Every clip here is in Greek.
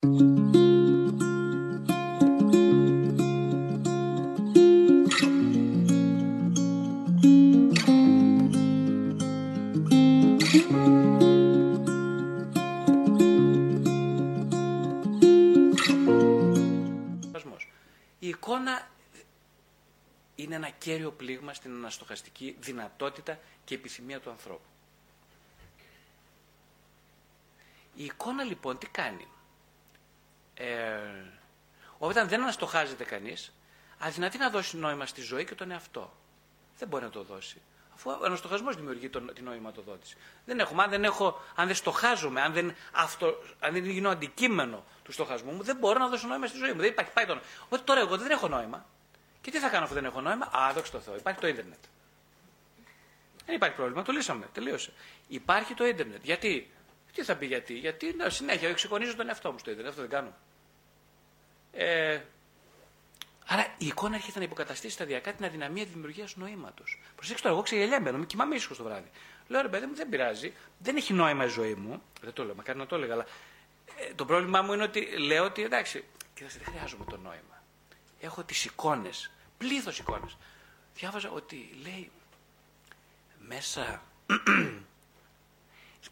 Η εικόνα είναι ένα κέριο πλήγμα στην αναστοχαστική δυνατότητα και επιθυμία του ανθρώπου. Η εικόνα λοιπόν τι κάνει; Ε, όταν δεν αναστοχάζεται κανείς, αδυνατεί να δώσει νόημα στη ζωή και τον εαυτό. Δεν μπορεί να το δώσει. Αφού ο αναστοχασμός δημιουργεί τον, την νοηματοδότηση. Δεν έχω, αν δεν, έχω, αν δεν στοχάζομαι, αν δεν, αυτο, αν δεν γίνω αντικείμενο του στοχασμού μου, δεν μπορώ να δώσω νόημα στη ζωή μου. Δεν υπάρχει, πάει το νόημα. Οπότε τώρα εγώ δεν έχω νόημα. Και τι θα κάνω αφού δεν έχω νόημα; Α, δόξα τω Θεώ, υπάρχει το ίντερνετ. Δεν υπάρχει πρόβλημα, το λύσαμε, τελείωσε. Υπάρχει το ίντερνετ. Γιατί, τι θα πει γιατί, γιατί ναι, συνέχεια εξοικονίζω τον εαυτό μου στο ίντερνετ, αυτό δεν κάνω. Ε, άρα η εικόνα έρχεται να υποκαταστήσει σταδιακά την αδυναμία δημιουργίας νοήματος. Προσέξτε τώρα, εγώ ξεγελιέμαι, με κοιμάμαι ήσυχος το βράδυ. Λέω ρε παιδί μου, δεν πειράζει, δεν έχει νόημα η ζωή μου. Δεν το λέω, μακάρι να το έλεγα, αλλά ε, το πρόβλημά μου είναι ότι λέω ότι εντάξει, κοιτάξτε, δεν χρειάζομαι το νόημα. Έχω τις εικόνες, πλήθος εικόνες. Διάβαζα ότι λέει μέσα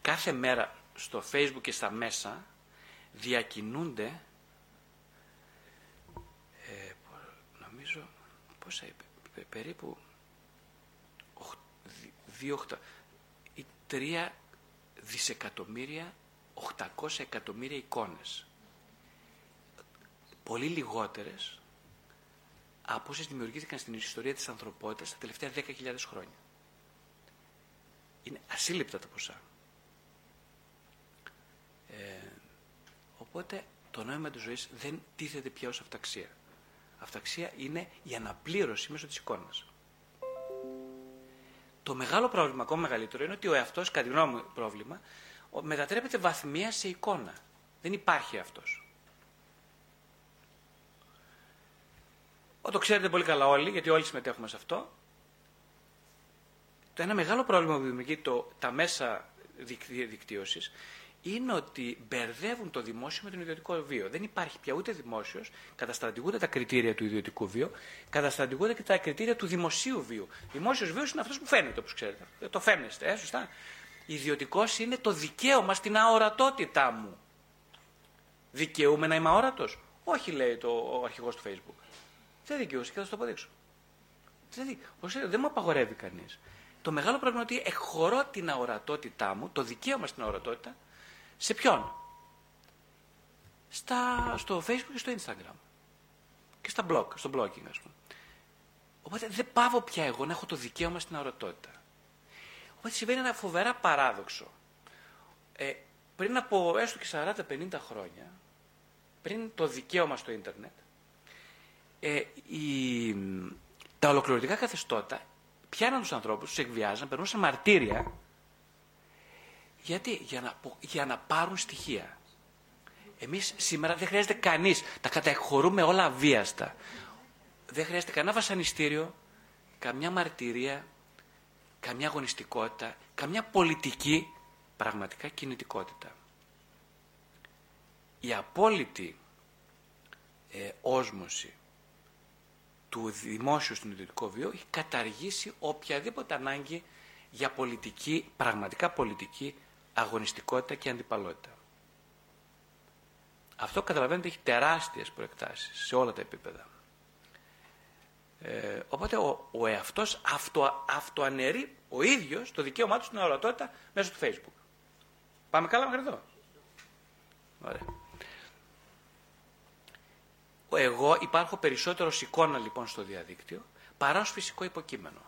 κάθε μέρα στο facebook και στα μέσα διακινούνται ε, νομίζω πόσα είπε, περίπου 2 ή 3 δισεκατομμύρια 800 εκατομμύρια εικόνες. Πολύ λιγότερες από όσες δημιουργήθηκαν στην ιστορία της ανθρωπότητας τα τελευταία 10.000 χρόνια. Είναι ασύλληπτα τα ποσά. Ε, οπότε το νόημα της ζωής δεν τίθεται πια ως αυταξία. Αυταξία είναι η αναπλήρωση μέσω της εικόνας. Το μεγάλο πρόβλημα, ακόμα μεγαλύτερο, είναι ότι ο εαυτός, κατά τη γνώμη μου πρόβλημα, μετατρέπεται βαθμία σε εικόνα. Δεν υπάρχει αυτός. Το ξέρετε πολύ καλά όλοι, γιατί όλοι συμμετέχουμε σε αυτό. Το ένα μεγάλο πρόβλημα που δημιουργεί το, τα μέσα δικτύωσης είναι ότι μπερδεύουν το δημόσιο με τον ιδιωτικό βίο. Δεν υπάρχει πια ούτε δημόσιος, καταστρατηγούνται τα κριτήρια του ιδιωτικού βίου, καταστρατηγούνται και τα κριτήρια του δημοσίου βίου. Δημόσιος βίος είναι αυτός που φαίνεται, όπως ξέρετε. Το φαίνεστε, ε, σωστά. Ιδιωτικός είναι το δικαίωμα στην αορατότητά μου. Δικαιούμαι να είμαι αόρατος; Όχι, λέει το, ο αρχηγός του Facebook. Δεν δικαιούσε και θα το αποδείξω. Δηλαδή, δεν μου απαγορεύει κανείς. Το μεγάλο πρόβλημα είναι ότι εχωρώ την αορατότητά μου, το δικαίωμα στην αορατότητα, σε ποιον; Στα, στο facebook και στο instagram. Και στα blog, στο blogging ας πούμε. Οπότε δεν πάω πια εγώ να έχω το δικαίωμα στην αορατότητα. Οπότε συμβαίνει ένα φοβερά παράδοξο. Ε, πριν από έστω και 40-50 χρόνια, πριν το δικαίωμα στο ίντερνετ, ε, η, τα ολοκληρωτικά καθεστώτα πιάναν τους ανθρώπους, τους εκβιάζαν, περνούσαν μαρτύρια. Γιατί, για να, για να πάρουν στοιχεία. Εμείς σήμερα δεν χρειάζεται κανείς, τα καταχωρούμε όλα βίαστα. Δεν χρειάζεται κανένα βασανιστήριο, καμιά μαρτυρία, καμιά αγωνιστικότητα, καμιά πολιτική πραγματικά κινητικότητα. Η απόλυτη ε, όσμωση του δημόσιου στον ιδιωτικό βίο έχει καταργήσει οποιαδήποτε ανάγκη για πολιτική, πραγματικά πολιτική αγωνιστικότητα και αντιπαλότητα. Αυτό καταλαβαίνετε έχει τεράστιες προεκτάσεις σε όλα τα επίπεδα. Ε, οπότε ο, ο εαυτός αυτο, αυτοαναιρεί ο ίδιος το δικαίωμά του στην ορατότητα μέσω του facebook. Πάμε καλά μέχρι εδώ. Ωραία εγώ υπάρχω περισσότερο ως εικόνα λοιπόν στο διαδίκτυο παρά ως φυσικό υποκείμενο.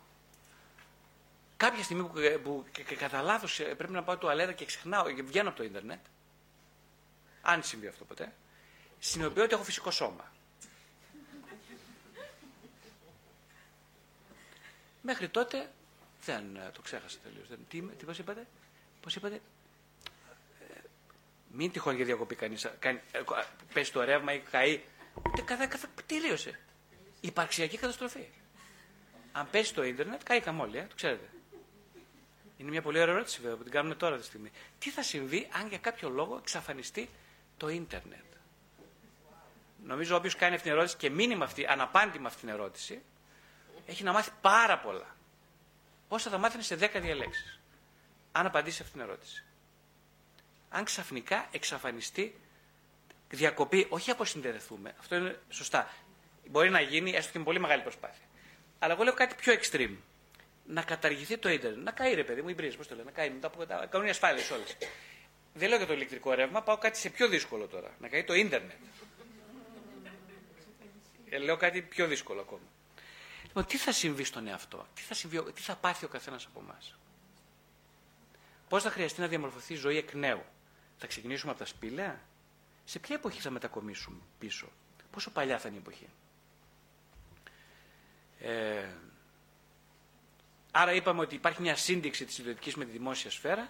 Κάποια στιγμή που, που και, κατά λάθος ε, πρέπει να πάω τουαλέτα και ξεχνάω και βγαίνω από το ίντερνετ, αν συμβεί αυτό ποτέ, συνειδητοποιώ ότι έχω φυσικό σώμα. Μέχρι τότε δεν ε, το ξέχασα τελείως. Τι, τι πώς είπατε, πώς είπατε, ε, μην τυχόν για διακοπή κανείς, πέσει το ρεύμα ή καεί Καθα, καθα, τελείωσε. Υπαρξιακή καταστροφή. Αν πέσει το ίντερνετ, καήκαμε όλοι, ε, το ξέρετε. Είναι μια πολύ ωραία ερώτηση βέβαια που την κάνουμε τώρα τη στιγμή. Τι θα συμβεί αν για κάποιο λόγο εξαφανιστεί το ίντερνετ; νομίζω όποιος κάνει αυτήν την ερώτηση και μείνει αυτή, αναπάντη με αυτήν την ερώτηση, έχει να μάθει πάρα πολλά. Όσα θα μάθει σε 10 διαλέξεις. Αν απαντήσει αυτήν την ερώτηση. Αν ξαφνικά εξαφανιστεί, διακοπή, όχι αποσυνδεθούμε, αυτό είναι σωστά. Μπορεί να γίνει έστω και με πολύ μεγάλη προσπάθεια. Αλλά εγώ λέω κάτι πιο extreme. Να καταργηθεί το ίντερνετ. Να καεί ρε παιδί μου, η μπρίζα, πώς το λέω, να καεί μετά από τα κανόνια ασφάλεια όλες. Δεν λέω για το ηλεκτρικό ρεύμα, πάω κάτι σε πιο δύσκολο τώρα. Να καεί το ίντερνετ. Ε, λέω κάτι πιο δύσκολο ακόμα. Λοιπόν, τι θα συμβεί στον εαυτό, τι θα, συμβεί, τι θα πάθει ο καθένας από εμάς; Πώς θα χρειαστεί να διαμορφωθεί η ζωή εκ νέου; Θα ξεκινήσουμε από τα σπήλαια; Σε ποια εποχή θα μετακομίσουμε πίσω; Πόσο παλιά θα είναι η εποχή; Ε, άρα είπαμε ότι υπάρχει μια σύνδεξη της ιδιωτικής με τη δημόσια σφαίρα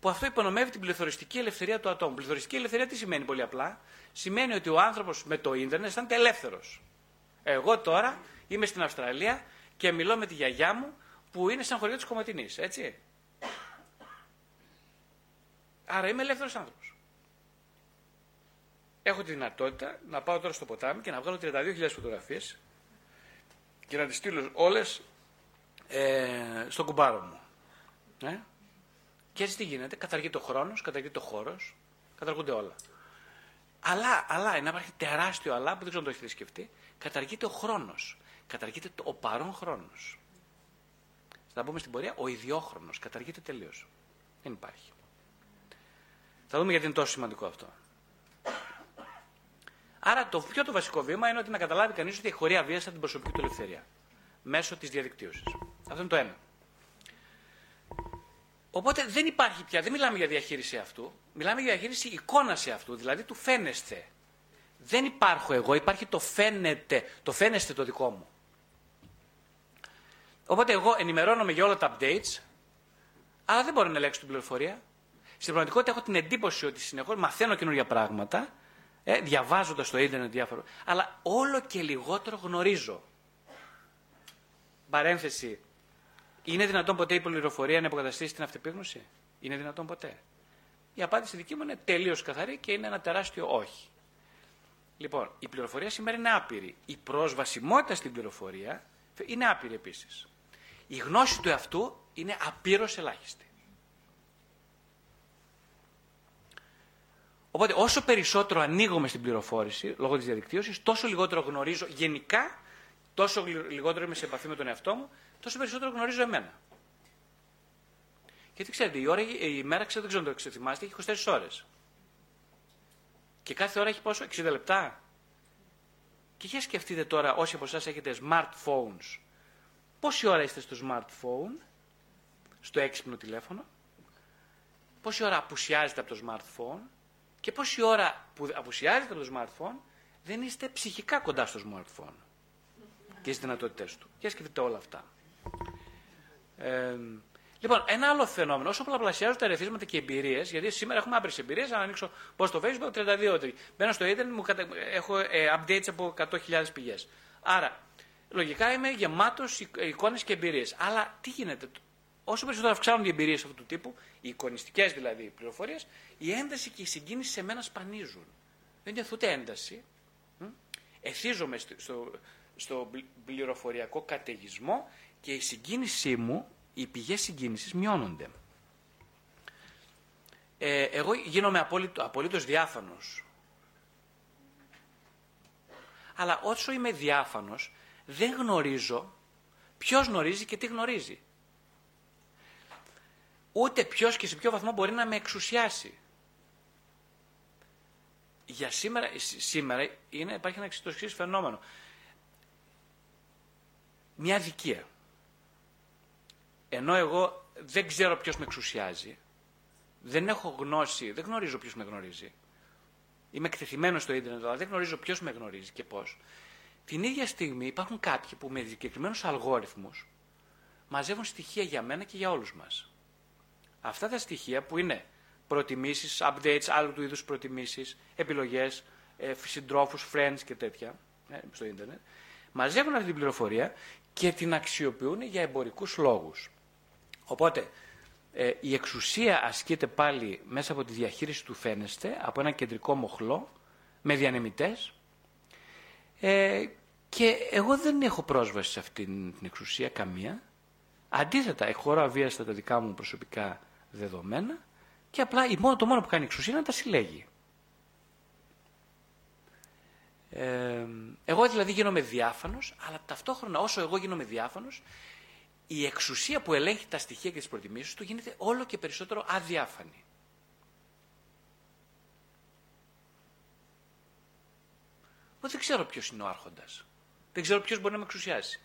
που αυτό υπονομεύει την πληθωριστική ελευθερία του ατόμου. Πληθωριστική ελευθερία τι σημαίνει πολύ απλά; Σημαίνει ότι ο άνθρωπος με το ίντερνετ αισθάνεται ελεύθερος. Εγώ τώρα είμαι στην Αυστραλία και μιλώ με τη γιαγιά μου που είναι σαν χωριό της Κομματινής, έτσι. Άρα είμαι ελεύθερος άνθρωπος. Έχω τη δυνατότητα να πάω τώρα στο ποτάμι και να βγάλω 32.000 φωτογραφίες και να τις στείλω όλες ε, στον κουμπάρο μου. Ε; Και έτσι τι γίνεται, καταργείται ο χρόνος, καταργείται ο χώρος, καταργούνται όλα. Αλλά, αλλά, να υπάρχει τεράστιο αλλά που δεν ξέρω αν το έχετε σκεφτεί, καταργείται ο χρόνος, καταργείται ο παρόν χρόνος. Θα πούμε στην πορεία, ο ιδιόχρονος καταργείται τελείως. Δεν υπάρχει. Θα δούμε γιατί είναι τόσο σημαντικό αυτό. Άρα το πιο το βασικό βήμα είναι ότι να καταλάβει κανείς ότι χωρί αβίαστα την προσωπική του ελευθερία. Μέσω της διαδικτύωσης. Αυτό είναι το ένα. Οπότε δεν υπάρχει πια, δεν μιλάμε για διαχείριση αυτού, μιλάμε για διαχείριση εικόνα αυτού, δηλαδή του φαίνεστε. Δεν υπάρχω εγώ, υπάρχει το φαίνεται, το φαίνεστε το δικό μου. Οπότε εγώ ενημερώνομαι για όλα τα updates, αλλά δεν μπορώ να ελέγξω την πληροφορία. Στην πραγματικότητα έχω την εντύπωση ότι συνεχώς μαθαίνω καινούργια πράγματα ε, διαβάζοντας το ίντερνετ διάφορο, αλλά όλο και λιγότερο γνωρίζω. Παρένθεση, είναι δυνατόν ποτέ η πληροφορία να υποκαταστήσει την αυτεπίγνωση; Είναι δυνατόν ποτέ; Η απάντηση δική μου είναι τελείως καθαρή και είναι ένα τεράστιο όχι. Λοιπόν, η πληροφορία σήμερα είναι άπειρη. Η πρόσβασιμότητα στην πληροφορία είναι άπειρη επίσης. Η γνώση του εαυτού είναι απείρως ελάχιστη. Οπότε όσο περισσότερο ανοίγομαι στην πληροφόρηση λόγω της διαδικτύωσης, τόσο λιγότερο γνωρίζω γενικά, τόσο λιγότερο είμαι σε επαφή με τον εαυτό μου, τόσο περισσότερο γνωρίζω εμένα. Γιατί ξέρετε, η, ώρα, η μέρα, ξέρω, δεν ξέρω αν το ξεθυμάστε, έχει 24 ώρες. Και κάθε ώρα έχει πόσο, 60 λεπτά. Και για σκεφτείτε τώρα, όσοι από εσάς έχετε smartphones, πόση ώρα είστε στο smartphone, στο έξυπνο τηλέφωνο, πόση ώρα απουσιάζετε από το smartphone, και πόση ώρα που απουσιάζετε από το smartphone δεν είστε ψυχικά κοντά στο smartphone και στις δυνατότητές του. Και σκεφτείτε όλα αυτά. Ε, λοιπόν, ένα άλλο φαινόμενο, όσο πολλαπλασιάζουν τα ερεθίσματα και εμπειρίες, γιατί σήμερα έχουμε άπειρες εμπειρίες, αν ανοίξω πώ στο Facebook, 32 Μπαίνω στο Ιντερνετ, μου κατα... έχω ε, updates από 100.000 πηγές. Άρα, λογικά είμαι γεμάτος εικόνες και εμπειρίες. Αλλά τι γίνεται, όσο περισσότερο αυξάνονται οι εμπειρίες αυτού του τύπου, οι εικονιστικές δηλαδή πληροφορίες, η ένταση και η συγκίνηση σε μένα σπανίζουν. Δεν νιώθω ούτε ένταση. Εθίζομαι στο, στο, πληροφοριακό καταιγισμό και η συγκίνησή μου, οι πηγές συγκίνησης μειώνονται. Ε, εγώ γίνομαι απολύτω, απολύτως διάφανος. Αλλά όσο είμαι διάφανος, δεν γνωρίζω ποιος γνωρίζει και τι γνωρίζει ούτε ποιος και σε ποιο βαθμό μπορεί να με εξουσιάσει. Για σήμερα, σήμερα είναι, υπάρχει ένα εξωτοσχής φαινόμενο. Μια δικία. Ενώ εγώ δεν ξέρω ποιος με εξουσιάζει, δεν έχω γνώση, δεν γνωρίζω ποιος με γνωρίζει. Είμαι εκτεθειμένος στο ίντερνετ, αλλά δεν γνωρίζω ποιος με γνωρίζει και πώς. Την ίδια στιγμή υπάρχουν κάποιοι που με συγκεκριμένους αλγόριθμους μαζεύουν στοιχεία για μένα και για όλους μας. Αυτά τα στοιχεία που είναι προτιμήσεις, updates, άλλου του είδους προτιμήσεις, επιλογές, ε, συντρόφους, friends και τέτοια ε, στο ίντερνετ, μαζεύουν αυτή την πληροφορία και την αξιοποιούν για εμπορικούς λόγους. Οπότε, ε, η εξουσία ασκείται πάλι μέσα από τη διαχείριση του φαίνεστε, από ένα κεντρικό μοχλό, με διανεμητές, Ε, και εγώ δεν έχω πρόσβαση σε αυτή την εξουσία καμία. Αντίθετα, εκχωρώ αβίαστα τα δικά μου προσωπικά δεδομένα και απλά το μόνο που κάνει η εξουσία είναι να τα συλλέγει. Ε, εγώ δηλαδή γίνομαι διάφανος, αλλά ταυτόχρονα όσο εγώ γίνομαι διάφανος, η εξουσία που ελέγχει τα στοιχεία και τις προτιμήσεις του γίνεται όλο και περισσότερο αδιάφανη. Εγώ δεν ξέρω ποιος είναι ο άρχοντας. Δεν ξέρω ποιος μπορεί να με εξουσιάσει.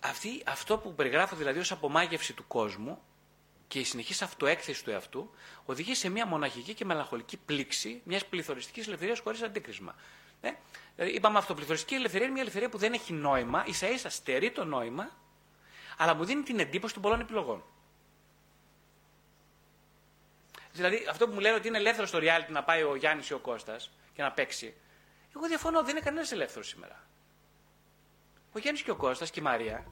Αυτή, αυτό που περιγράφω δηλαδή ως απομάγευση του κόσμου και η συνεχής αυτοέκθεση του εαυτού οδηγεί σε μια μοναχική και μελαγχολική πλήξη μιας πληθωριστικής ελευθερίας χωρίς αντίκρισμα. Ναι; Δηλαδή, είπαμε αυτοπληθωριστική ελευθερία είναι μια ελευθερία που δεν έχει νόημα, ίσα ίσα στερεί το νόημα, αλλά μου δίνει την εντύπωση των πολλών επιλογών. Δηλαδή, αυτό που μου λένε ότι είναι ελεύθερο στο reality να πάει ο Γιάννης ή ο Κώστας και να παίξει. Εγώ διαφωνώ, δεν είναι κανένας ελεύθερος σήμερα. Ο Γιάννης και ο Κώστας και η Μαρία,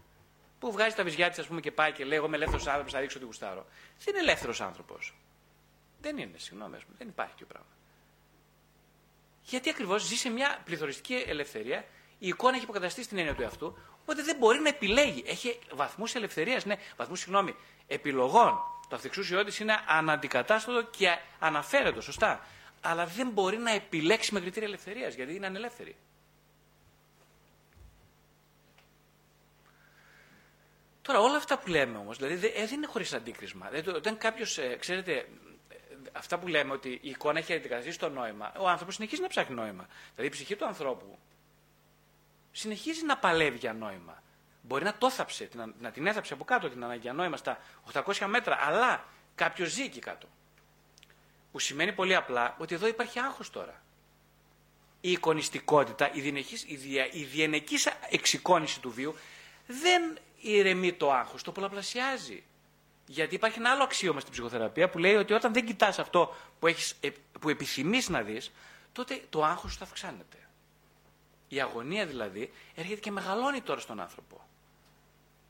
που βγάζει τα βυζιά της, ας πούμε, και πάει και λέει: Εγώ είμαι ελεύθερος άνθρωπος, θα δείξω ότι γουστάρω. Δεν είναι ελεύθερος άνθρωπος. Δεν είναι, συγγνώμη, δεν υπάρχει τέτοιο πράγμα. Γιατί ακριβώς ζει σε μια πληθωριστική ελευθερία, η εικόνα έχει υποκαταστήσει στην έννοια του εαυτού, οπότε δεν μπορεί να επιλέγει. Έχει βαθμούς ελευθερίας, ναι, βαθμούς, συγγνώμη, επιλογών. Το αυθεξούσιό της είναι αναντικατάστατο και αναφέρετο, σωστά. Αλλά δεν μπορεί να επιλέξει με κριτήρια ελευθερίας, γιατί είναι ανελεύθερη. Τώρα όλα αυτά που λέμε όμως, δηλαδή δεν είναι χωρίς αντίκρισμα. Δηλαδή, όταν κάποιος, ε, ξέρετε, αυτά που λέμε ότι η εικόνα έχει αντικαταστήσει το νόημα, ο άνθρωπος συνεχίζει να ψάχνει νόημα. Δηλαδή η ψυχή του ανθρώπου συνεχίζει να παλεύει για νόημα. Μπορεί να το θάψε, να την έθαψε από κάτω την ανάγκη για νόημα στα 800 μέτρα, αλλά κάποιος ζει εκεί κάτω. Που σημαίνει πολύ απλά ότι εδώ υπάρχει άγχος τώρα. Η εικονιστικότητα, η, διενεκής, η, δια, η διενεκής εξοικόνηση του βίου δεν ηρεμεί το άγχος, το πολλαπλασιάζει. Γιατί υπάρχει ένα άλλο αξίωμα στην ψυχοθεραπεία που λέει ότι όταν δεν κοιτάς αυτό που, έχεις, ε, που επιθυμείς να δεις, τότε το άγχος θα αυξάνεται. Η αγωνία δηλαδή έρχεται και μεγαλώνει τώρα στον άνθρωπο.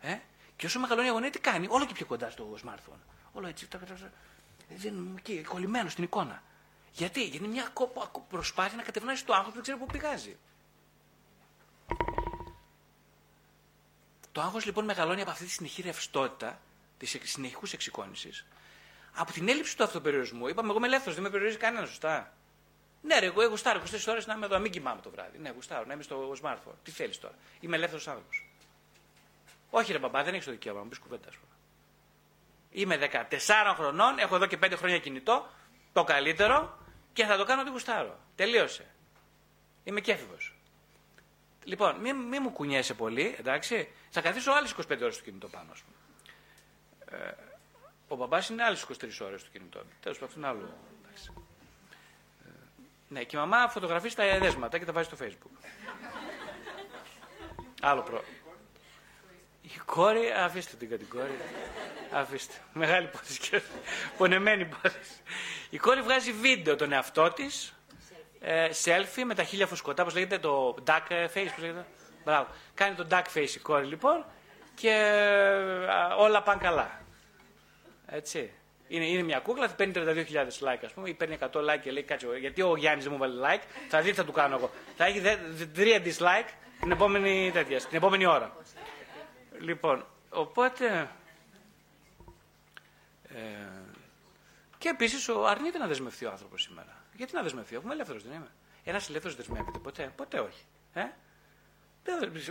Ε; Και όσο μεγαλώνει η αγωνία τι κάνει, όλο και πιο κοντά στο smartphone. Όλο έτσι, δεν, εκεί, κολλημένο στην εικόνα. Γιατί, γιατί είναι μια προσπάθεια να κατευνάσεις το άγχος που δεν ξέρει πού πηγάζει. Το άγχος λοιπόν μεγαλώνει από αυτή τη συνεχή ρευστότητα της συνεχικού εξοικόνησης, από την έλλειψη του αυτοπεριορισμού. Είπαμε, εγώ είμαι ελεύθερος, δεν με περιορίζει κανένας, σωστά; Ναι, ρε, εγώ γουστάρω 24 ώρες να είμαι εδώ, να μην κοιμάμαι το βράδυ. Ναι, γουστάρω, να είμαι στο smartphone. Τι θέλεις τώρα; Είμαι ελεύθερος άνθρωπος. Όχι, ρε μπαμπά, δεν έχεις το δικαίωμα, μου πει κουβέντας σου. Είμαι 14 χρονών, έχω εδώ και 5 χρόνια κινητό, το καλύτερο και θα το κάνω ό,τι γουστάρω. Τελείωσε. Είμαι κέφιβο. Λοιπόν, μην μη μου κουνιέσαι πολύ, εντάξει. Θα καθίσω άλλες 25 ώρες στο κινητό πάνω, ας πούμε. Ε, ο μπαμπάς είναι άλλες 23 ώρες στο κινητό. Τέλος πάντων, άλλο. Ε, ναι, και η μαμά φωτογραφεί τα εδέσματα και τα βάζει στο facebook. άλλο προ. Η κόρη, αφήστε την κατηγόρη. Αφήστε. Μεγάλη υπόθεση. Πονεμένη υπόθεση. Η κόρη βγάζει βίντεο τον εαυτό της. Ε, selfie με τα χίλια φουσκωτά, πώς λέγεται το duck face, πώς λέγεται. Μπράβο. Κάνει το duck face η κόρη λοιπόν και όλα πάνε καλά. Έτσι. Είναι, είναι μια κούκλα, παίρνει 32.000 like, ας πούμε, ή παίρνει 100 like και λέει κάτσε, γιατί ο Γιάννης δεν μου βάλει like, θα δει τι θα του κάνω εγώ. Θα έχει 3 dislike την επόμενη, τέτοια, την επόμενη ώρα. Λοιπόν, οπότε. Ε, και επίσης αρνείται να δεσμευτεί ο άνθρωπος σήμερα. Γιατί να δεσμευτεί, αφού είμαι ελεύθερο δεν είμαι. Ένας ελεύθερος δεσμεύεται ποτέ. Ποτέ όχι. Ε;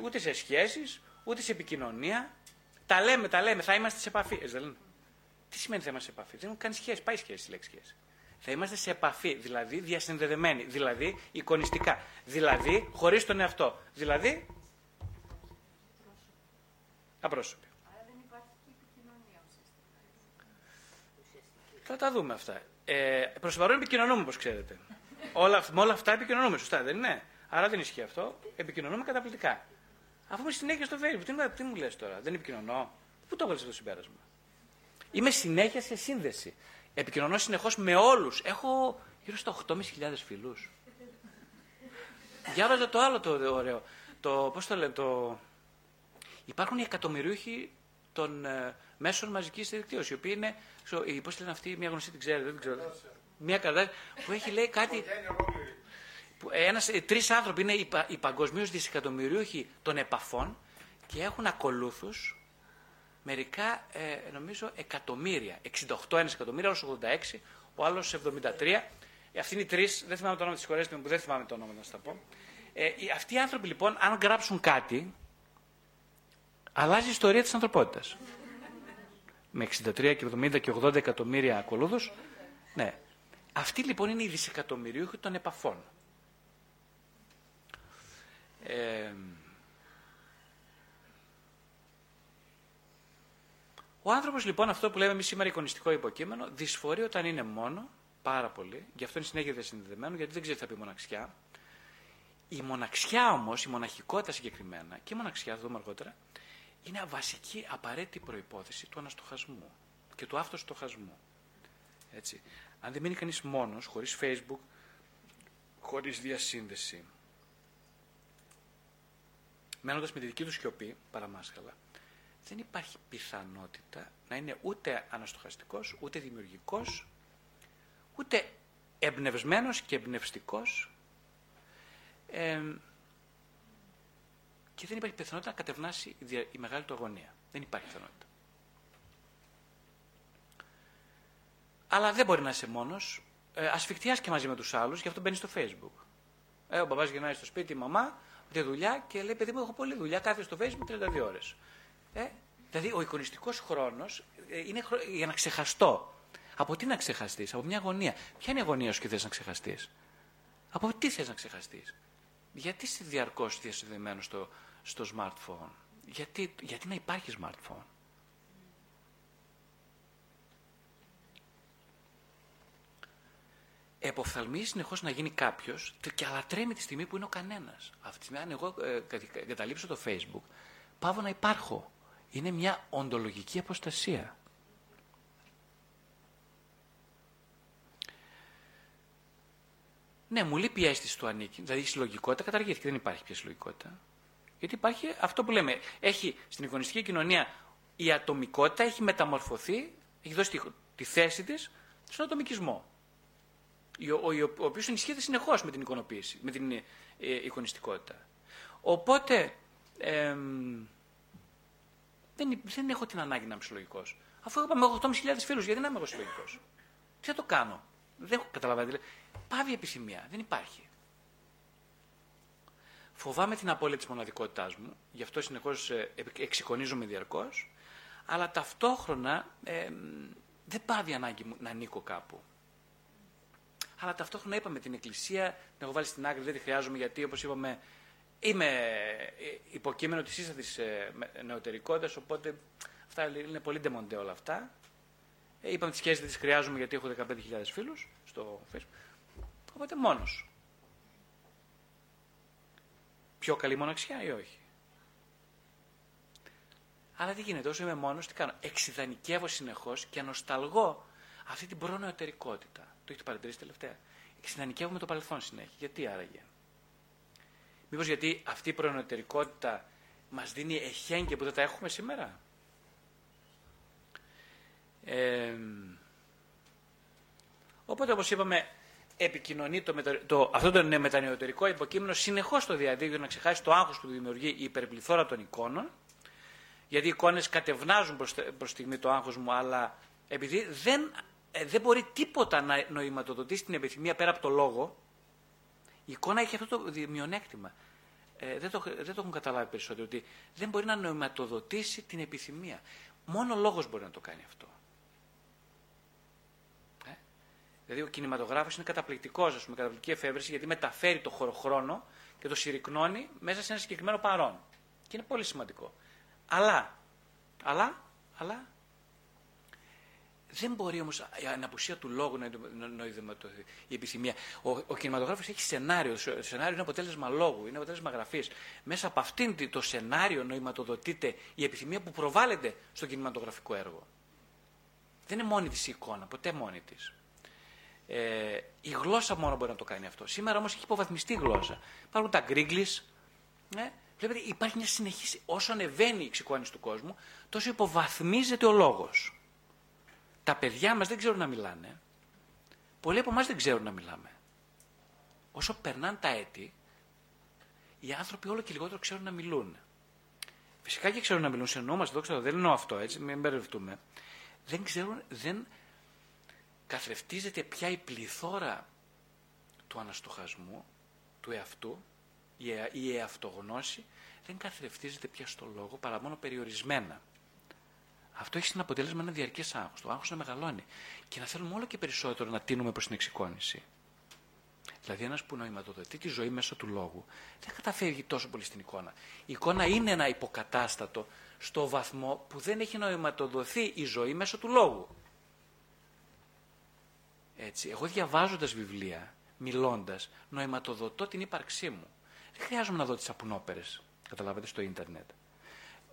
Ούτε σε σχέσεις, ούτε σε επικοινωνία. Τα λέμε, τα λέμε, θα είμαστε σε επαφή. Ε, δεν Τι σημαίνει θα είμαστε σε επαφή; Δεν έχουν κάνει σχέση, πάει σχέση η λέξη σχέση. Θα είμαστε σε επαφή, δηλαδή διασυνδεδεμένοι, δηλαδή εικονιστικά, δηλαδή χωρίς τον εαυτό, δηλαδή απρόσωποι. Θα τα δούμε αυτά. Ε, Προς το παρόν επικοινωνούμε, όπως ξέρετε. όλα, με όλα αυτά επικοινωνούμε, σωστά, δεν είναι; Άρα δεν ισχύει αυτό. Επικοινωνούμε καταπληκτικά. Αφού είμαι συνέχεια στο Facebook, τι, τι μου λες τώρα, δεν επικοινωνώ. Πού το έβαλες αυτό το συμπέρασμα; Είμαι συνέχεια σε σύνδεση. Επικοινωνώ συνεχώς με όλους. Έχω γύρω στα 8.500 φίλους. Διάβαζα το άλλο το ωραίο. Το, πώς το λένε, το... Υπάρχουν οι εκατομμυρίουχοι των ε, μέσων μαζικής δικτύωσης, οι οποίοι είναι. Πώς λένε αυτοί, μια γνωστή την ξέρετε, δεν ξέρω. Μια καλά που έχει λέει κάτι. Ένας, ε, τρεις άνθρωποι είναι οι, οι παγκοσμίω δισεκατομμυρίουχοι των επαφών και έχουν ακολούθους μερικά, ε, νομίζω, εκατομμύρια. 68 ένας εκατομμύρια, άλλος 86, ο άλλος 73. Ε, αυτοί είναι οι τρεις, δεν θυμάμαι το όνομα της χωρές που δεν θυμάμαι το όνομα να σας τα πω. Ε, αυτοί οι άνθρωποι λοιπόν, αν γράψουν κάτι, αλλάζει η ιστορία της ανθρωπότητας. Με 63 και 70 και 80 εκατομμύρια ακολούθους, ναι. Αυτοί λοιπόν είναι οι δισεκατομμυρίουχοι των επαφών. Ε, ο άνθρωπος λοιπόν αυτό που λέμε εμείς σήμερα εικονιστικό υποκείμενο δυσφορεί όταν είναι μόνο, πάρα πολύ, γι' αυτό είναι συνέχεια συνδεδεμένο, γιατί δεν ξέρει τι θα πει μοναξιά. Η μοναξιά όμως, η μοναχικότητα συγκεκριμένα, και η μοναξιά, θα δούμε αργότερα, είναι βασική απαραίτητη προϋπόθεση του αναστοχασμού και του αυτοστοχασμού. Έτσι. Αν δεν μείνει κανείς μόνος, χωρίς facebook, χωρίς διασύνδεση, μένοντας με τη δική του σιωπή, παραμάσχαλα, δεν υπάρχει πιθανότητα να είναι ούτε αναστοχαστικός, ούτε δημιουργικός, ούτε εμπνευσμένος και εμπνευστικός. Ε, και δεν υπάρχει πιθανότητα να κατευνάσει η μεγάλη του αγωνία. Δεν υπάρχει πιθανότητα. Αλλά δεν μπορεί να είσαι μόνος. Ε, και μαζί με τους άλλους, γι' αυτό μπαίνει στο Facebook. Ε, ο μπαμπάς γυρνάει στο σπίτι, η μαμά, τη δουλειά και λέει: Παιδί μου, έχω πολλή δουλειά, κάθεται στο Facebook 32 ώρες. Ε, δηλαδή, ο εικονιστικός χρόνος ε, είναι για να ξεχαστώ. Από τι να ξεχαστείς, από μια αγωνία. Ποια είναι η αγωνία σου και θες να ξεχαστείς; Από τι θες να ξεχαστείς; Γιατί είσαι διαρκώς διασυνδεμένος στο, στο smartphone. Γιατί, γιατί να υπάρχει smartphone; εποφθαλμίζει συνεχώς να γίνει κάποιος και αλατρέμει τη στιγμή που είναι ο κανένας. Αυτή τη στιγμή, αν εγώ ε, καταλήψω το Facebook, πάω να υπάρχω. Είναι μια οντολογική αποστασία. Ναι, μου λείπει η αίσθηση του ανήκει. Δηλαδή η συλλογικότητα καταργήθηκε. Δεν υπάρχει πια συλλογικότητα. Γιατί υπάρχει αυτό που λέμε. Έχει στην εικονιστική κοινωνία η ατομικότητα έχει μεταμορφωθεί, έχει δώσει τη, τη θέση της στον ατομικισμό ο, ο, ο οποίος ενισχύεται συνεχώς με την εικονοποίηση, με την ε, εικονιστικότητα. Οπότε δεν, δεν έχω την ανάγκη να είμαι συλλογικός. Αφού είπαμε 8.500 φίλους, γιατί να είμαι εγώ συλλογικός; Τι θα το κάνω; Δεν έχω καταλαβαίνει. Δηλαδή, πάβει η επιθυμία. Δεν υπάρχει. Φοβάμαι την απώλεια τη μοναδικότητά μου, γι' αυτό συνεχώς ε, εξοικονίζομαι διαρκώς, αλλά ταυτόχρονα ε, δεν πάβει η ανάγκη μου να ανήκω κάπου αλλά ταυτόχρονα είπαμε την Εκκλησία την έχω βάλει στην άκρη, δεν τη χρειάζομαι γιατί όπως είπαμε είμαι ε, υποκείμενο της ίστατης ε, νεωτερικότητας, οπότε αυτά είναι πολύ ντεμοντέ όλα αυτά. Ε, είπαμε τις σχέσεις δεν τις χρειάζομαι γιατί έχω 15.000 φίλους στο facebook. Οπότε μόνος. Πιο καλή μοναξιά ή όχι; Αλλά τι γίνεται, όσο είμαι μόνος, τι κάνω; Εξειδανικεύω συνεχώς και ανοσταλγώ αυτή την προνεωτερικότητα. Το έχετε παρατηρήσει τελευταία. Συνανικεύουμε το παρελθόν συνέχεια. Γιατί άραγε; Μήπως γιατί αυτή η προνοτερικότητα μας δίνει εχέγγυα που δεν τα έχουμε σήμερα; Ε, οπότε όπως είπαμε επικοινωνεί το, το, αυτό το μετανεωτερικό υποκείμενο συνεχώς στο διαδίκτυο να ξεχάσει το άγχος που δημιουργεί η υπερπληθώρα των εικόνων γιατί οι εικόνες κατευνάζουν προς, προς στιγμή το άγχος μου αλλά επειδή δεν ε, δεν μπορεί τίποτα να νοηματοδοτήσει την επιθυμία πέρα από το λόγο, η εικόνα έχει αυτό το μειονέκτημα. Ε, δεν, το, δεν το έχουν καταλάβει περισσότερο, ότι δεν μπορεί να νοηματοδοτήσει την επιθυμία. Μόνο ο λόγος μπορεί να το κάνει αυτό. Ε? Δηλαδή ο κινηματογράφος είναι καταπληκτικός, ας πούμε, καταπληκτική εφεύρεση, γιατί μεταφέρει το χωροχρόνο και το συρρυκνώνει μέσα σε ένα συγκεκριμένο παρόν. Και είναι πολύ σημαντικό. Αλλά, αλλά, αλλά, δεν μπορεί όμως η αναπουσία του λόγου να νοηματοδοτηθεί η επιθυμία. Ο, ο κινηματογράφος έχει σενάριο. Το σενάριο είναι αποτέλεσμα λόγου, είναι αποτέλεσμα γραφής. Μέσα από αυτήν το σενάριο νοηματοδοτείται η επιθυμία που προβάλλεται στο κινηματογραφικό έργο. Δεν είναι μόνη της η εικόνα, ποτέ μόνη της. Ε, η γλώσσα μόνο μπορεί να το κάνει αυτό. Σήμερα όμως έχει υποβαθμιστεί η γλώσσα. Υπάρχουν τα γκρίγκλι. Ναι. Βλέπετε, υπάρχει μια συνεχής. Όσο ανεβαίνει η εξοικόνηση του κόσμου, τόσο υποβαθμίζεται ο λόγος. Τα παιδιά μας δεν ξέρουν να μιλάνε. Πολλοί από εμάς δεν ξέρουν να μιλάμε. όσο περνάνε τα έτη, οι άνθρωποι όλο και λιγότερο ξέρουν να μιλούν. Φυσικά και ξέρουν να μιλούν, σε εννοούμαστε, εδώ ξέρω, δεν εννοώ αυτό έτσι, μην μπερδευτούμε. Δεν ξέρουν, δεν καθρεφτίζεται πια η πληθώρα του αναστοχασμού, του εαυτού, η εαυτογνώση, δεν καθρεφτίζεται πια στο λόγο παρά μόνο περιορισμένα. Αυτό έχει σαν αποτέλεσμα ένα διαρκές άγχος. Το άγχος να μεγαλώνει και να θέλουμε όλο και περισσότερο να τίνουμε προς την εξοικόνηση. Δηλαδή, ένας που νοηματοδοτεί τη ζωή μέσω του λόγου δεν καταφεύγει τόσο πολύ στην εικόνα. Η εικόνα είναι ένα υποκατάστατο στο βαθμό που δεν έχει νοηματοδοθεί η ζωή μέσω του λόγου. Έτσι, εγώ διαβάζοντας βιβλία, μιλώντας, νοηματοδοτώ την ύπαρξή μου. Δεν χρειάζομαι να δω τις απουνόπερες, καταλάβατε, στο ίντερνετ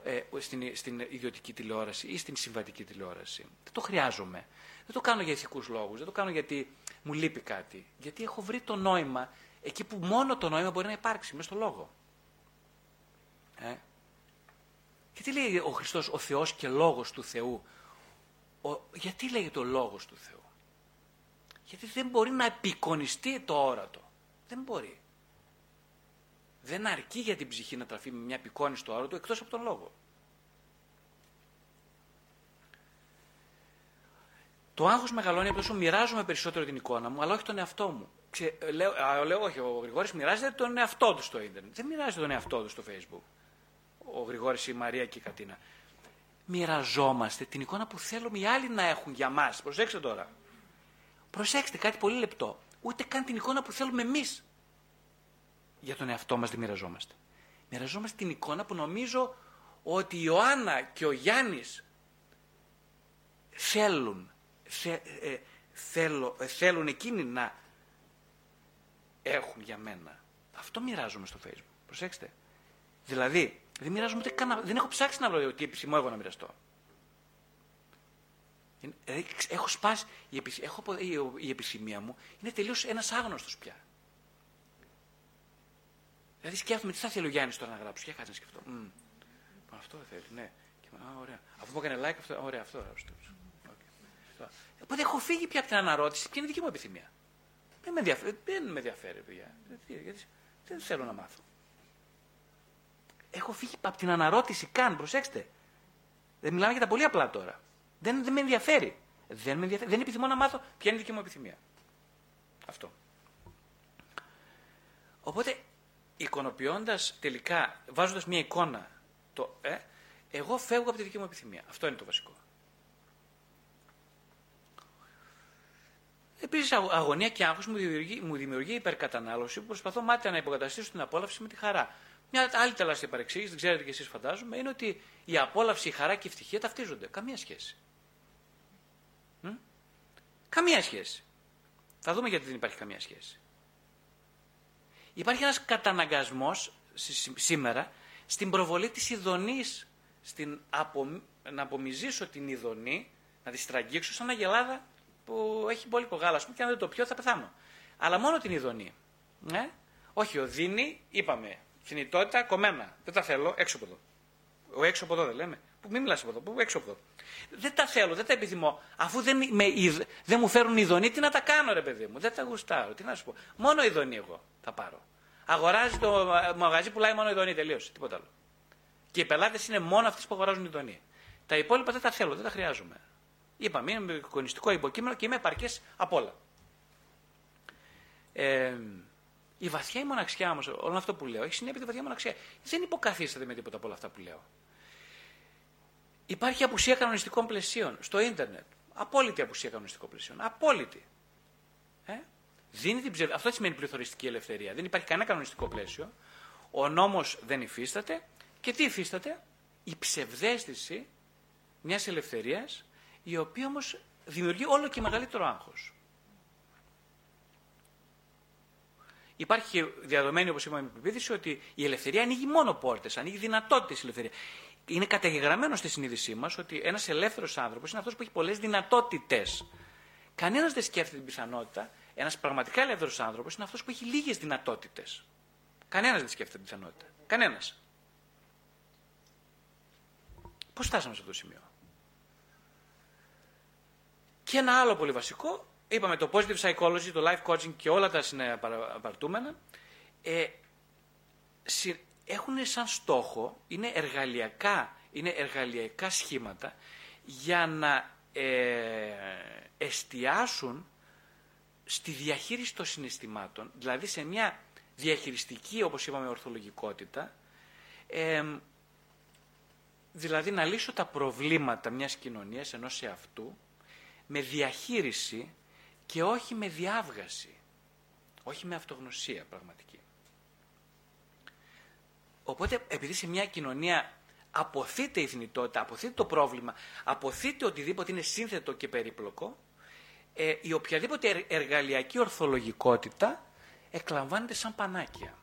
ε, στην, στην ιδιωτική τηλεόραση ή στην συμβατική τηλεόραση. Δεν το χρειάζομαι. Δεν το κάνω για ηθικούς λόγους, δεν το κάνω γιατί μου λείπει κάτι. Γιατί έχω βρει το νόημα εκεί που μόνο το νόημα μπορεί να υπάρξει, μέσα στο λόγο. Ε; Γιατί λέει ο Χριστός ο Θεός και Λόγος του Θεού; Ο, γιατί λέγεται ο Λόγος του Θεού; Γιατί δεν μπορεί να επικονιστεί το όρατο. Δεν μπορεί δεν αρκεί για την ψυχή να τραφεί με μια πικόνη στο άρο του εκτός από τον λόγο. Το άγχος μεγαλώνει από όσο μοιράζομαι περισσότερο την εικόνα μου, αλλά όχι τον εαυτό μου. Ξε, λέω, α, λέω, όχι, ο Γρηγόρης μοιράζεται τον εαυτό του στο ίντερνετ. Δεν μοιράζεται τον εαυτό του στο facebook. Ο Γρηγόρης, η Μαρία και η Κατίνα. Μοιραζόμαστε την εικόνα που θέλουμε οι άλλοι να έχουν για μας. Προσέξτε τώρα. Προσέξτε κάτι πολύ λεπτό. Ούτε καν την εικόνα που θέλουμε εμείς για τον εαυτό μας δεν μοιραζόμαστε. Μοιραζόμαστε την εικόνα που νομίζω ότι η Ιωάννα και ο Γιάννης θέλουν, ε, θέλω, ε, θέλουν εκείνοι να έχουν για μένα. Αυτό μοιράζομαι στο facebook. Προσέξτε. Δηλαδή, δεν μοιράζομαι ούτε καν, δεν έχω ψάξει να βρω τι επιθυμώ εγώ να μοιραστώ. Δηλαδή, έχω σπάσει, η, έχω, η επιθυμία μου είναι τελείως ένας άγνωστος πια. Δηλαδή σκέφτομαι τι θα θέλει ο Γιάννης τώρα να γράψω. Για κάτσε να σκεφτώ. Mm. Αυτό δεν θέλει, ναι. Και, α, ωραία. Αφού μου έκανε like, αυτό, ωραία, αυτό γράψω. Okay. Οπότε έχω φύγει πια από την αναρώτηση και είναι δική μου επιθυμία. Δεν με ενδιαφέρει, δεν με ενδιαφέρει παιδιά. Γιατί δεν θέλω να μάθω. Έχω φύγει από την αναρώτηση καν, προσέξτε. Δεν μιλάμε για τα πολύ απλά τώρα. Δεν, δεν με ενδιαφέρει. Δεν, με ενδιαφέρει. δεν επιθυμώ να μάθω ποια είναι η δική μου επιθυμία. Αυτό. Οπότε εικονοποιώντας τελικά, βάζοντας μια εικόνα, το, ε, εγώ φεύγω από τη δική μου επιθυμία. Αυτό είναι το βασικό. Επίσης, αγωνία και άγχος μου δημιουργεί, μου δημιουργεί υπερκατανάλωση που προσπαθώ μάτια να υποκαταστήσω την απόλαυση με τη χαρά. Μια άλλη τεράστια παρεξήγηση, δεν ξέρετε κι εσείς φαντάζομαι, είναι ότι η απόλαυση, η χαρά και η ευτυχία ταυτίζονται. Καμία σχέση. Μ; Καμία σχέση. Θα δούμε γιατί δεν υπάρχει καμία σχέση. Υπάρχει ένας καταναγκασμός σήμερα στην προβολή της ειδονής, στην απο, να απομυζήσω την ειδονή, να τη στραγγίξω σαν ένα γελάδα που έχει μπόλικο γάλα, και αν δεν το πιω θα πεθάνω. Αλλά μόνο την ειδονή. Ναι. Όχι, οδύνη, είπαμε, θνητότητα, κομμένα. Δεν τα θέλω, έξω από εδώ. Ο έξω από εδώ δεν λέμε. Που μην μιλάς από εδώ, που έξω από εδώ. Δεν τα θέλω, δεν τα επιθυμώ. Αφού δεν, με, δεν μου φέρουν ειδονή, τι να τα κάνω ρε παιδί μου. Δεν τα γουστάρω, τι να σου πω. Μόνο ειδονή εγώ θα πάρω. Αγοράζει το μαγαζί, πουλάει μόνο ειδονή, τελείωσε. Τίποτα άλλο. Και οι πελάτες είναι μόνο αυτοί που αγοράζουν ειδονή. Τα υπόλοιπα δεν τα θέλω, δεν τα χρειάζομαι. Είπαμε, είναι εικονιστικό υποκείμενο και είμαι επαρκές απ' όλα. Ε, η βαθιά η μοναξιά όμως, όλο αυτό που λέω, έχει συνέπεια τη βαθιά μοναξιά. Δεν υποκαθίσταται με τίποτα από όλα αυτά που λέω. Υπάρχει απουσία κανονιστικών πλαισίων στο ίντερνετ. Απόλυτη απουσία κανονιστικών πλαισίων. Απόλυτη. Ε; Δίνει την ψευ... Αυτό σημαίνει πληθωριστική ελευθερία. Δεν υπάρχει κανένα κανονιστικό πλαίσιο. Ο νόμος δεν υφίσταται. Και τι υφίσταται, η ψευδέστηση μιας ελευθερίας, η οποία όμως δημιουργεί όλο και μεγαλύτερο άγχος. Υπάρχει διαδομένη, όπως είπαμε, πεποίθηση ότι η ελευθερία ανοίγει μόνο πόρτες, ανοίγει δυνατότητες η ελευθερία είναι καταγεγραμμένο στη συνείδησή μας ότι ένας ελεύθερος άνθρωπος είναι αυτός που έχει πολλές δυνατότητες. Κανένας δεν σκέφτεται την πιθανότητα. Ένας πραγματικά ελεύθερος άνθρωπος είναι αυτός που έχει λίγες δυνατότητες. Κανένας δεν σκέφτεται την πιθανότητα. Κανένας. Πώς φτάσαμε σε αυτό το σημείο; Και ένα άλλο πολύ βασικό, είπαμε το positive psychology, το life coaching και όλα τα συναπαρτούμενα ε, έχουν σαν στόχο, είναι εργαλειακά, είναι εργαλειακά σχήματα για να ε, εστιάσουν στη διαχείριση των συναισθημάτων, δηλαδή σε μια διαχειριστική, όπως είπαμε, ορθολογικότητα, ε, δηλαδή να λύσω τα προβλήματα μιας κοινωνίας ενός εαυτού με διαχείριση και όχι με διάβγαση, όχι με αυτογνωσία πραγματική. Οπότε επειδή σε μια κοινωνία αποθείται η θνητότητα, αποθείται το πρόβλημα, αποθείται οτιδήποτε είναι σύνθετο και περίπλοκο, ε, η οποιαδήποτε εργαλειακή ορθολογικότητα εκλαμβάνεται σαν πανάκια.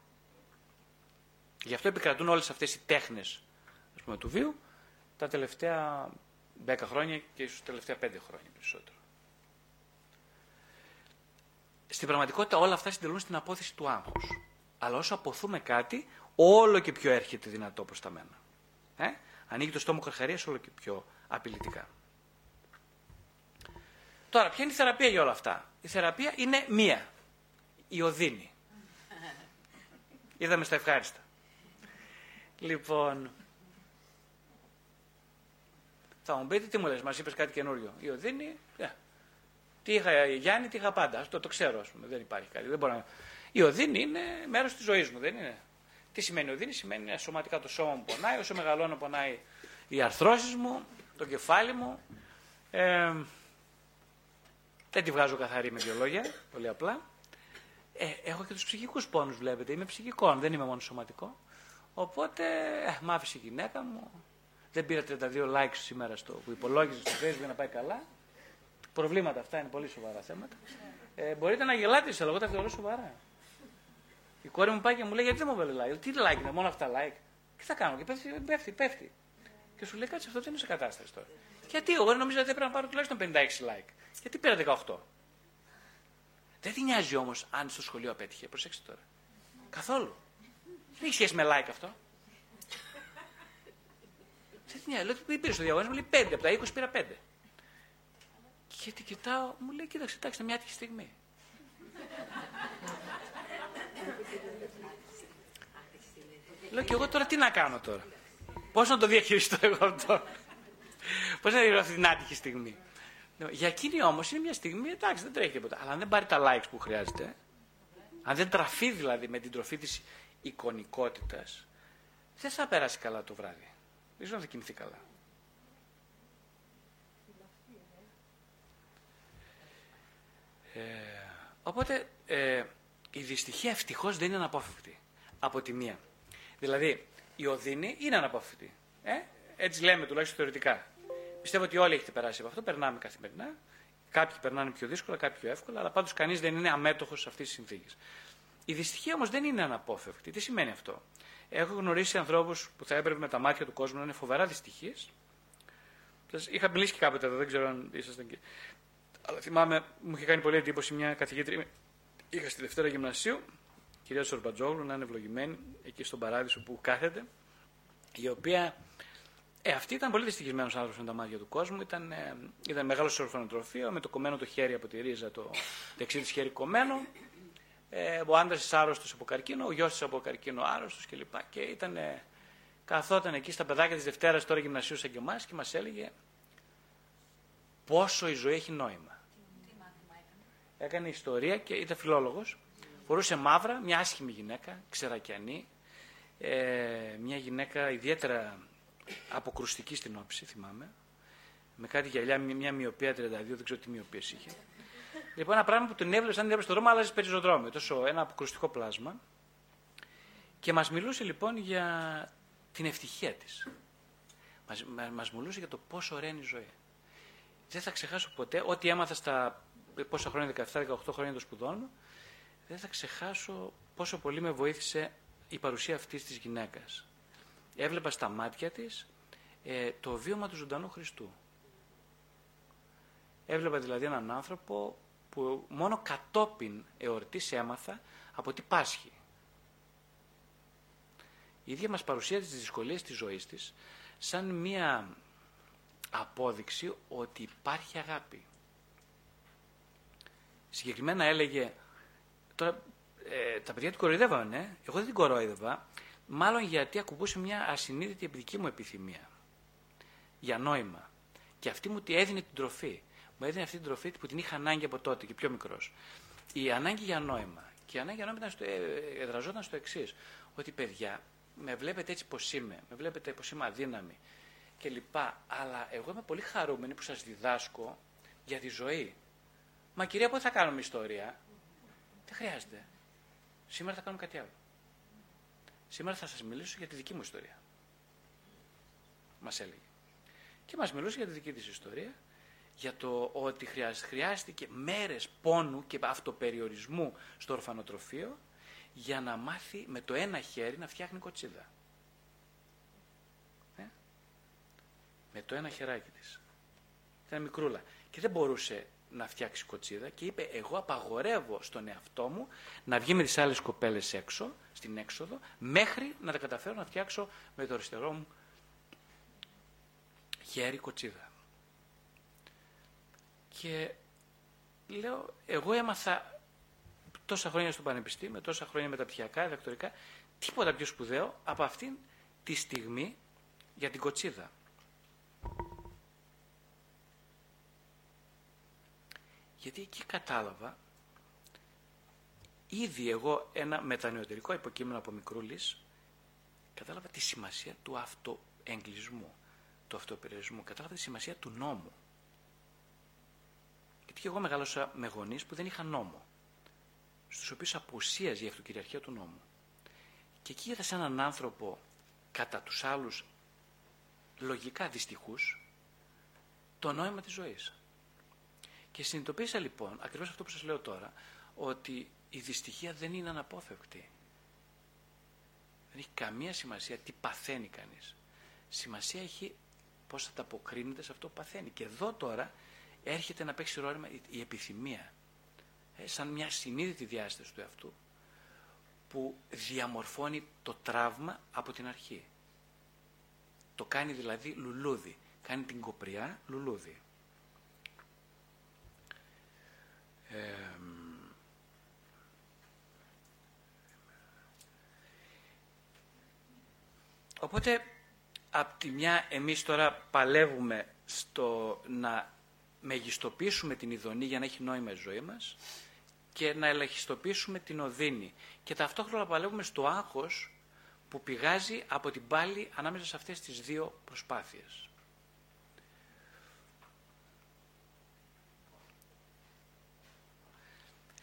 Γι' αυτό επικρατούν όλες αυτές οι τέχνες ας πούμε, του βίου τα τελευταία 10 χρόνια και ίσως τα τελευταία 5 χρόνια περισσότερο. Στην πραγματικότητα όλα αυτά συντελούν στην απόθεση του άγχους. Αλλά όσο αποθούμε κάτι, όλο και πιο έρχεται δυνατό προς τα μένα. Ε; Ανοίγει το στόμα καρχαρίας όλο και πιο απειλητικά. Τώρα, ποια είναι η θεραπεία για όλα αυτά; Η θεραπεία είναι μία. Η οδύνη. Είδαμε στα ευχάριστα. Λοιπόν, θα μου πείτε τι μου λες, μας είπες κάτι καινούριο. Η οδύνη, yeah. Ε, τι είχα Γιάννη, τι είχα πάντα. Αυτό το ξέρω, ας πούμε. Δεν υπάρχει κάτι. Δεν μπορώ να... Η οδύνη είναι μέρος της ζωής μου, δεν είναι; Τι σημαίνει οδύνη, σημαίνει σωματικά το σώμα μου πονάει, όσο μεγαλώνω πονάει οι αρθρώσεις μου, το κεφάλι μου. Ε, δεν τη βγάζω καθαρή με δύο λόγια, πολύ απλά. Ε, έχω και τους ψυχικούς πόνους βλέπετε, είμαι ψυχικό, δεν είμαι μόνο σωματικό. Οπότε ε, μ' άφησε η γυναίκα μου, δεν πήρα 32 likes σήμερα στο που υπολόγιζε στο facebook για να πάει καλά. Προβλήματα αυτά είναι πολύ σοβαρά θέματα. Ε, μπορείτε να γελάτε σε εγώ τα θεωρώ σοβαρά. Η κόρη μου πάει και μου λέει γιατί δεν μου βάλει like; Τι like είναι, μόνο αυτά like. Τι θα κάνω, και πέφτει, πέφτει, πέφτει. Και σου λέει κάτσε αυτό δεν είναι σε κατάσταση τώρα. Γιατί εγώ νόμιζα ότι έπρεπε να πάρω τουλάχιστον 56 like. Γιατί πήρα 18. Δεν τη νοιάζει όμως αν στο σχολείο απέτυχε. Προσέξτε τώρα. Καθόλου. Δεν έχει σχέση με like αυτό. Δεν τη νοιάζει. Λέω τι πήρε στο διαγωνισμό, μου λέει 5 από τα 20 πήρα 5. Και την κοιτάω, μου λέει κοίταξε, εντάξει, μια άτυχη στιγμή. Λέω και εγώ τώρα τι να κάνω τώρα. Πώς να το διαχειριστώ εγώ αυτό; Πώς να διαχειριστώ αυτή την άτυχη στιγμή; Για εκείνη όμως είναι μια στιγμή, εντάξει δεν τρέχει τίποτα. Αλλά αν δεν πάρει τα likes που χρειάζεται, αν δεν τραφεί δηλαδή με την τροφή της εικονικότητας, δεν θα περάσει καλά το βράδυ. Δεν ξέρω αν θα κοιμηθεί καλά. Ε, οπότε ε, η δυστυχία ευτυχώς δεν είναι αναπόφευκτη. Από τη μία. Δηλαδή η οδύνη είναι αναπόφευκτη. Ε; Έτσι λέμε τουλάχιστον θεωρητικά. Πιστεύω ότι όλοι έχετε περάσει από αυτό, περνάμε καθημερινά. Κάποιοι περνάνε πιο δύσκολα, κάποιοι πιο εύκολα, αλλά πάντως κανείς δεν είναι αμέτωχος σε αυτή τη συνθήκη. Η δυστυχία όμως δεν είναι αναπόφευκτη. Τι σημαίνει αυτό; Έχω γνωρίσει ανθρώπους που θα έπρεπε με τα μάτια του κόσμου να είναι φοβερά δυστυχεί. Είχα μιλήσει και κάποτε εδώ, δεν ξέρω αν ήσασταν εκεί. Αλλά θυμάμαι, μου είχε κάνει πολύ εντύπωση μια καθηγήτρια. Είχα στη Δευτέρα Γυμνασίου, κυρία Σορμπατζόγλου, να είναι ευλογημένη εκεί στον παράδεισο που κάθεται, η οποία ε, αυτή ήταν πολύ δυστυχισμένος άνθρωπος με τα μάτια του κόσμου. Ήταν, ε, ήταν μεγάλος σε ορφανοτροφείο, με το κομμένο το χέρι από τη ρίζα, το δεξί της χέρι κομμένο. Ε, ο άντρας της άρρωστος από καρκίνο, ο γιος της από καρκίνο άρρωστος κλπ. Και ήταν, ε, καθόταν εκεί στα παιδάκια της Δευτέρας τώρα γυμνασίου σαν και εμάς και μας έλεγε πόσο η ζωή έχει νόημα. Έκανε ιστορία και ήταν φιλόλογος. Φορούσε μαύρα, μια άσχημη γυναίκα, ξερακιανή, ε, μια γυναίκα ιδιαίτερα αποκρουστική στην όψη, θυμάμαι. Με κάτι γυαλιά, μια μοιοπία 32, δεν ξέρω τι μοιοπίες είχε. Λοιπόν, ένα πράγμα που τον έβλεπε, αν την έβλεπε στο δρόμο, άλλαζε πεζοδρόμιο. Τόσο ένα αποκρουστικό πλάσμα. Και μας μιλούσε λοιπόν για την ευτυχία της. Μας μας μιλούσε για το πόσο ωραία είναι η ζωή. Δεν θα ξεχάσω ποτέ, ό,τι έμαθα στα πόσα χρόνια, 17-18 χρόνια των σπουδών μου, δεν θα ξεχάσω πόσο πολύ με βοήθησε η παρουσία αυτής της γυναίκας έβλεπα στα μάτια της ε, το βίωμα του ζωντανού Χριστού. Έβλεπα δηλαδή έναν άνθρωπο που μόνο κατόπιν εορτής έμαθα από τι πάσχει. Η ίδια μας παρουσίασε τις δυσκολίες της ζωής της σαν μία απόδειξη ότι υπάρχει αγάπη. Συγκεκριμένα έλεγε, τώρα ε, τα παιδιά την κοροϊδεύανε, ε. εγώ δεν την κοροϊδεύα, μάλλον γιατί ακουμπούσε μια ασυνείδητη δική μου επιθυμία για νόημα. Και αυτή μου τη έδινε την τροφή. Μου έδινε αυτή την τροφή που την είχα ανάγκη από τότε και πιο μικρός. Η ανάγκη για νόημα. Και η ανάγκη για νόημα στο, ε, εδραζόταν στο εξής. Ότι παιδιά, με βλέπετε έτσι πώ είμαι, με βλέπετε πώ είμαι αδύναμη κλπ. Αλλά εγώ είμαι πολύ χαρούμενη που σας διδάσκω για τη ζωή. Μα κυρία, πότε θα κάνουμε ιστορία; Δεν χρειάζεται. Σήμερα θα κάνουμε κάτι άλλο. Σήμερα θα σας μιλήσω για τη δική μου ιστορία. Μας έλεγε. Και μας μιλούσε για τη δική της ιστορία, για το ότι χρειάστηκε μέρες πόνου και αυτοπεριορισμού στο ορφανοτροφείο για να μάθει με το ένα χέρι να φτιάχνει κοτσίδα. Ε; Με το ένα χεράκι της. Ήταν μικρούλα. Και δεν μπορούσε να φτιάξει κοτσίδα και είπε εγώ απαγορεύω στον εαυτό μου να βγει με τις άλλες κοπέλες έξω, στην έξοδο, μέχρι να τα καταφέρω να φτιάξω με το αριστερό μου χέρι κοτσίδα. Και λέω, εγώ έμαθα τόσα χρόνια στο πανεπιστήμιο, τόσα χρόνια μεταπτυχιακά, διδακτορικά, τίποτα πιο σπουδαίο από αυτήν τη στιγμή για την κοτσίδα. Γιατί εκεί κατάλαβα ήδη εγώ ένα μετανεωτερικό υποκείμενο από μικρούλης κατάλαβα τη σημασία του αυτοεγκλισμού, του αυτοπεριορισμού, κατάλαβα τη σημασία του νόμου. Γιατί εγώ μεγάλωσα με γονείς που δεν είχαν νόμο, στους οποίους απουσίαζε η αυτοκυριαρχία του νόμου. Και εκεί είδα σε έναν άνθρωπο κατά τους άλλους λογικά δυστυχούς το νόημα της ζωής. Και συνειδητοποίησα λοιπόν, ακριβώς αυτό που σας λέω τώρα, ότι η δυστυχία δεν είναι αναπόφευκτη. Δεν έχει καμία σημασία τι παθαίνει κανείς. Σημασία έχει πώς θα τα αποκρίνεται σε αυτό που παθαίνει. Και εδώ τώρα έρχεται να παίξει ρόλο η επιθυμία. Ε, σαν μια συνείδητη διάσταση του εαυτού που διαμορφώνει το τραύμα από την αρχή. Το κάνει δηλαδή λουλούδι. Κάνει την κοπριά λουλούδι. Οπότε, από τη μια εμείς τώρα παλεύουμε στο να μεγιστοποιήσουμε την ειδονή για να έχει νόημα η ζωή μας και να ελαχιστοποιήσουμε την οδύνη. Και ταυτόχρονα παλεύουμε στο άγχος που πηγάζει από την πάλη ανάμεσα σε αυτές τις δύο προσπάθειες.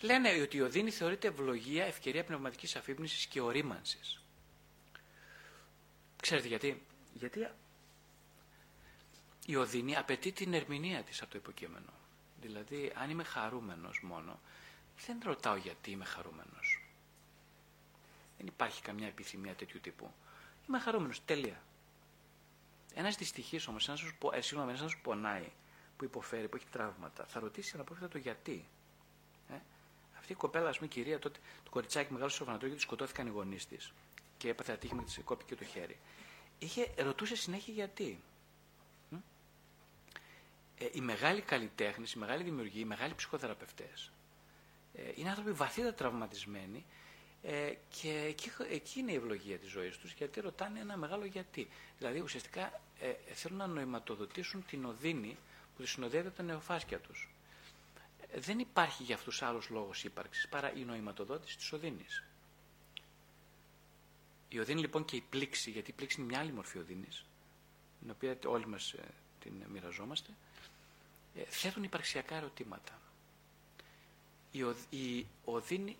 Λένε ότι η οδύνη θεωρείται ευλογία, ευκαιρία πνευματικής αφύπνισης και ορίμανσης. Ξέρετε γιατί; Γιατί η οδύνη απαιτεί την ερμηνεία της από το υποκείμενο. Δηλαδή, αν είμαι χαρούμενος μόνο, δεν ρωτάω γιατί είμαι χαρούμενος. Δεν υπάρχει καμιά επιθυμία τέτοιου τύπου. Είμαι χαρούμενος, τέλεια. Ένας δυστυχής όμως, ένας που, ε, ένας που πονάει, που υποφέρει, που έχει τραύματα, θα ρωτήσει αναπόφευκτα το γιατί. Αυτή η κοπέλα, ας πούμε, κυρία, τότε, το κοριτσάκι μεγάλο στο ορφανατρίο γιατί σκοτώθηκαν οι γονείς της και έπαθε ατύχημα και τη κόπηκε το χέρι. Είχε, ρωτούσε συνέχεια γιατί. Ε, οι μεγάλοι καλλιτέχνες, οι μεγάλοι δημιουργοί, οι μεγάλοι ψυχοθεραπευτές ε, είναι άνθρωποι βαθύτερα τραυματισμένοι ε, και εκεί, εκεί είναι η ευλογία της ζωής τους γιατί ρωτάνε ένα μεγάλο γιατί. Δηλαδή ουσιαστικά ε, θέλουν να νοηματοδοτήσουν την οδύνη που τη συνοδεύει από τα νεοφάσκια τους δεν υπάρχει για αυτούς άλλους λόγους ύπαρξης παρά η νοηματοδότηση της οδύνης. Η οδύνη λοιπόν και η πλήξη, γιατί η πλήξη είναι μια άλλη μορφή οδύνης, την οποία όλοι μας ε, την μοιραζόμαστε, ε, θέτουν υπαρξιακά ερωτήματα. Η, η οδύνη,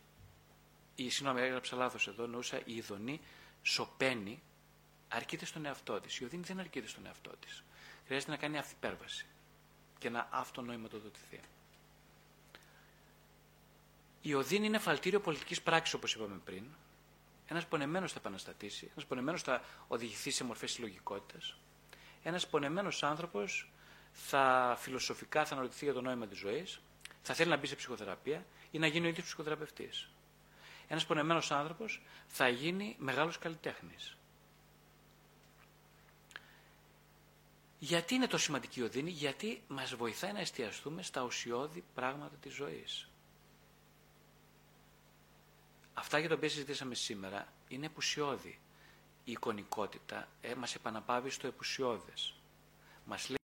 η, συγγνώμη έγραψα λάθος εδώ, νοούσα η ειδονή σωπαίνει, αρκείται στον εαυτό της. Η οδύνη δεν αρκείται στον εαυτό της. Χρειάζεται να κάνει αυθυπέρβαση και να αυτονοηματοδοτηθεί. Η οδύνη είναι φαλτήριο πολιτικής πράξης, όπως είπαμε πριν. Ένας πονεμένος θα επαναστατήσει, ένας πονεμένος θα οδηγηθεί σε μορφές συλλογικότητας. Ένας πονεμένος άνθρωπος θα φιλοσοφικά θα αναρωτηθεί για το νόημα της ζωής, θα θέλει να μπει σε ψυχοθεραπεία ή να γίνει ο ίδιος ψυχοθεραπευτής. Ένας πονεμένος άνθρωπος θα γίνει μεγάλος καλλιτέχνης. Γιατί είναι το σημαντική η οδύνη, γιατί μας βοηθάει να εστιαστούμε στα ουσιώδη πράγματα της ζωής. Αυτά για τα οποία συζητήσαμε σήμερα είναι επουσιώδη. Η εικονικότητα ε, μας επαναπάβει στο επουσιώδες. Μας λέει